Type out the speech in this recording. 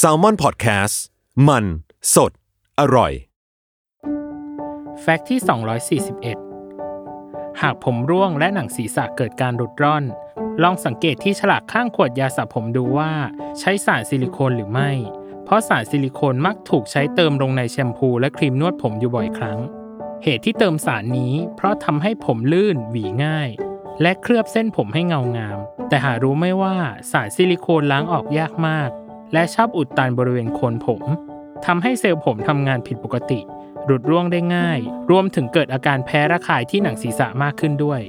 s a l ม o n PODCAST มัน สด อร่อย แฟกต์ที่ 241 หากผมร่วงและหนังศีรษะเกิดการรุดร่อน ลองสังเกตที่ฉลากข้างขวดยาสระผมดูว่าใช้สารซิลิโคนหรือไม่ เพราะสารซิลิโคนมักถูกใช้เติมลงในแชมพูและครีมนวดผมอยู่บ่อยครั้ง เหตุที่เติมสารนี้ เพราะทำให้ผมลื่นหวีง่าย และเคลือบเส้นผมให้เงางาม แต่หารู้ไม่ว่าสารซิลิโคนล้างออกยากมาก และชอบอุดตันบริเวณโคนผมทำให้เซลล์ผมทำงานผิดปกติ หลุดร่วงได้ง่าย รวมถึงเกิดอาการแพ้ระคายที่หนังศีรษะมากขึ้นด้วย